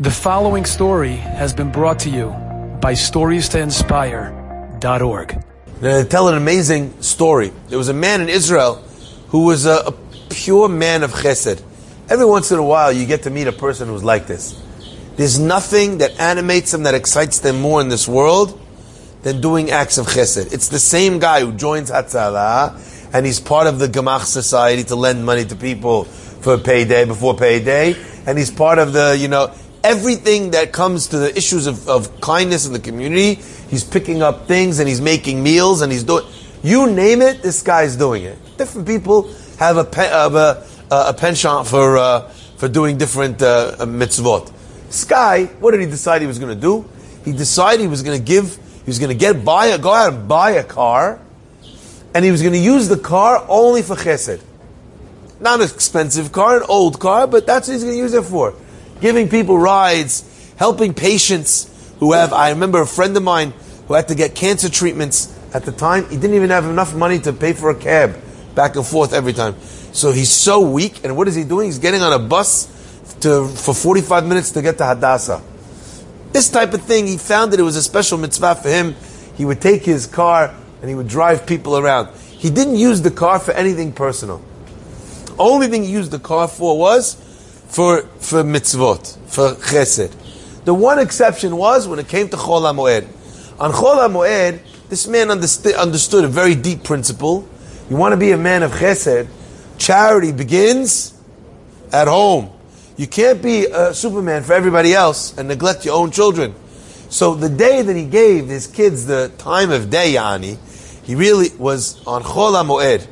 The following story has been brought to you by StoriesToInspire.org. To tell an amazing story. There was a man in Israel who was a, a, pure man of chesed. Every once in a while, you get to meet a person who's like this. There's nothing that animates them, that excites them more in this world than doing acts of chesed. It's the same guy who joins Hatzalah and he's part of the Gemach society to lend money to people for payday, before payday, and he's part of the, you know, everything that comes to the issues of, of kindness in the community, he's picking up things and he's making meals and he's doing. You name it, this guy's doing it. Different people have a pe- have a, a penchant for uh, for doing different uh, mitzvot. This guy, what did he decide he was going to do? He decided he was going to give. He was going to get buy a, go out and buy a car, and he was going to use the car only for chesed. Not an expensive car, an old car, but that's what he's going to use it for giving people rides, helping patients who have. I remember a friend of mine who had to get cancer treatments at the time. He didn't even have enough money to pay for a cab back and forth every time. So he's so weak, and what is he doing? He's getting on a bus to, for 45 minutes to get to Hadassah. This type of thing, he found that it was a special mitzvah for him. He would take his car and he would drive people around. He didn't use the car for anything personal. Only thing he used the car for was for, for mitzvot, for chesed. The one exception was when it came to Chol HaMoed. On Chol HaMoed, this man understood, understood a very deep principle. You want to be a man of chesed, charity begins at home. You can't be a Superman for everybody else and neglect your own children. So the day that he gave his kids the time of day, Yani, he really was on Chol HaMoed.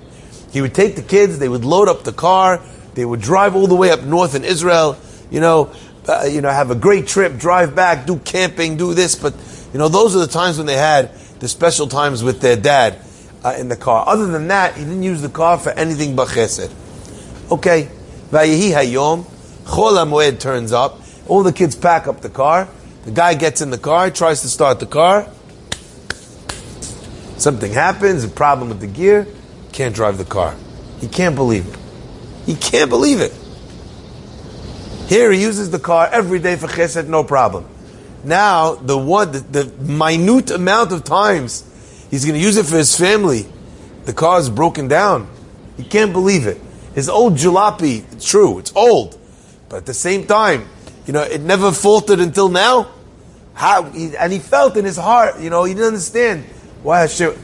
He would take the kids, they would load up the car, they would drive all the way up north in Israel, you know, uh, you know, have a great trip, drive back, do camping, do this. But you know, those are the times when they had the special times with their dad uh, in the car. Other than that, he didn't use the car for anything but chesed. Okay, Vayehi Hayom, Chol HaMoed turns up. All the kids pack up the car. The guy gets in the car, tries to start the car. Something happens, a problem with the gear, can't drive the car. He can't believe it. He can't believe it. Here he uses the car every day for chesed, no problem. Now the one, the, the minute amount of times he's going to use it for his family, the car is broken down. He can't believe it. His old jalopy, it's true, it's old, but at the same time, you know, it never faltered until now. How, he, and he felt in his heart, you know, he didn't understand why Hashem.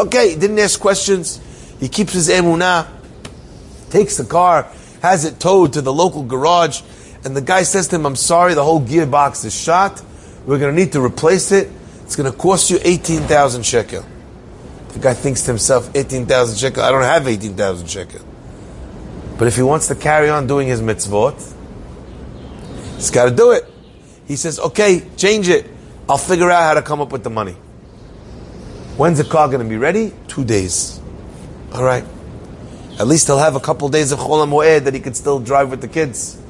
Okay, he didn't ask questions. He keeps his emunah takes the car, has it towed to the local garage, and the guy says to him, I'm sorry, the whole gearbox is shot. We're going to need to replace it. It's going to cost you 18,000 shekel. The guy thinks to himself, 18,000 shekel, I don't have 18,000 shekel. But if he wants to carry on doing his mitzvot, he's got to do it. He says, okay, change it. I'll figure out how to come up with the money. When's the car going to be ready? Two days. All right. At least he'll have a couple days of Chol HaMoed that he could still drive with the kids.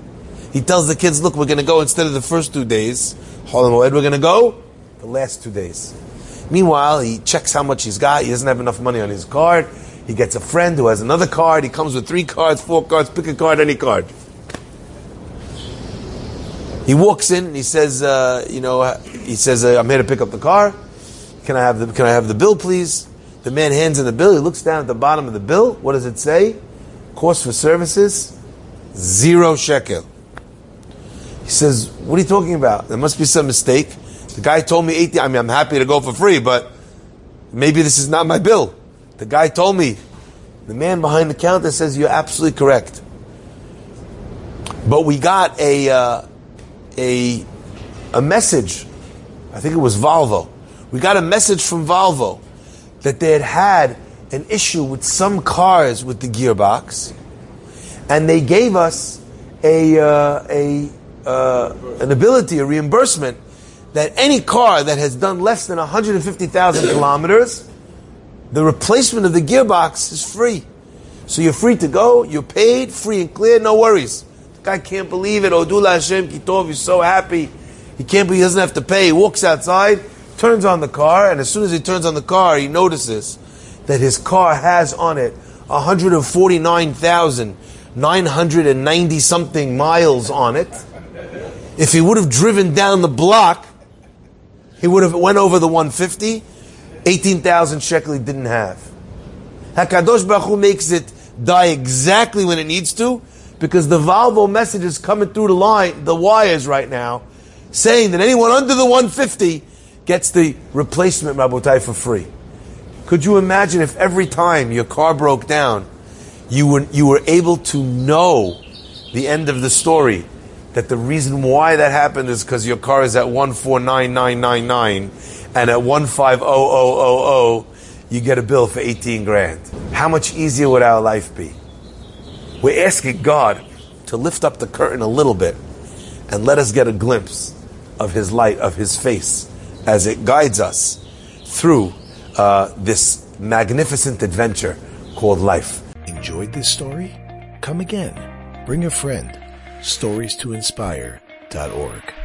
He tells the kids, look, we're going to go instead of the first two days, Chol HaMoed, we're going to go the last two days. Meanwhile, he checks how much he's got. He doesn't have enough money on his card. He gets a friend who has another card. He comes with three cards, four cards. Pick a card, any card. He walks in and he says, uh, you know, he says, uh, I'm here to pick up the car. Can I have the Can I have the bill, please? The man hands in the bill. He looks down at the bottom of the bill. What does it say? Cost for services, zero shekel. He says, "What are you talking about? There must be some mistake." The guy told me 80. I mean, I'm happy to go for free, but maybe this is not my bill. The guy told me. The man behind the counter says you're absolutely correct. But we got a uh, a a message. I think it was Volvo. We got a message from Volvo that they had had an issue with some cars with the gearbox, and they gave us a, uh, a uh, an ability, a reimbursement that any car that has done less than 150,000 kilometers, the replacement of the gearbox is free. So you're free to go, you're paid, free and clear, no worries. The guy can't believe it. Hodu LaHashem Ki Tov, he's so happy. He can't believe he doesn't have to pay. He walks outside, turns on the car, and as soon as he turns on the car, he notices that his car has on it 149,990 something miles on it. If he would have driven down the block, he would have went over the 150. 18,000 shekel he didn't have. Hakadosh Baruch Hu makes it die exactly when it needs to, because the Volvo message is coming through the line, the wires right now, saying that anyone under the 150 gets the replacement Rabotai for free. Could you imagine if every time your car broke down, you were, you were able to know the end of the story? That the reason why that happened is because your car is at 1499999 and at 150000 you get a bill for 18 grand. How much easier would our life be? We're asking God to lift up the curtain a little bit and let us get a glimpse of His light, of His face, as it guides us through uh, this magnificent adventure called life. Enjoyed this story? Come again. Bring a friend. Stories to inspire.org.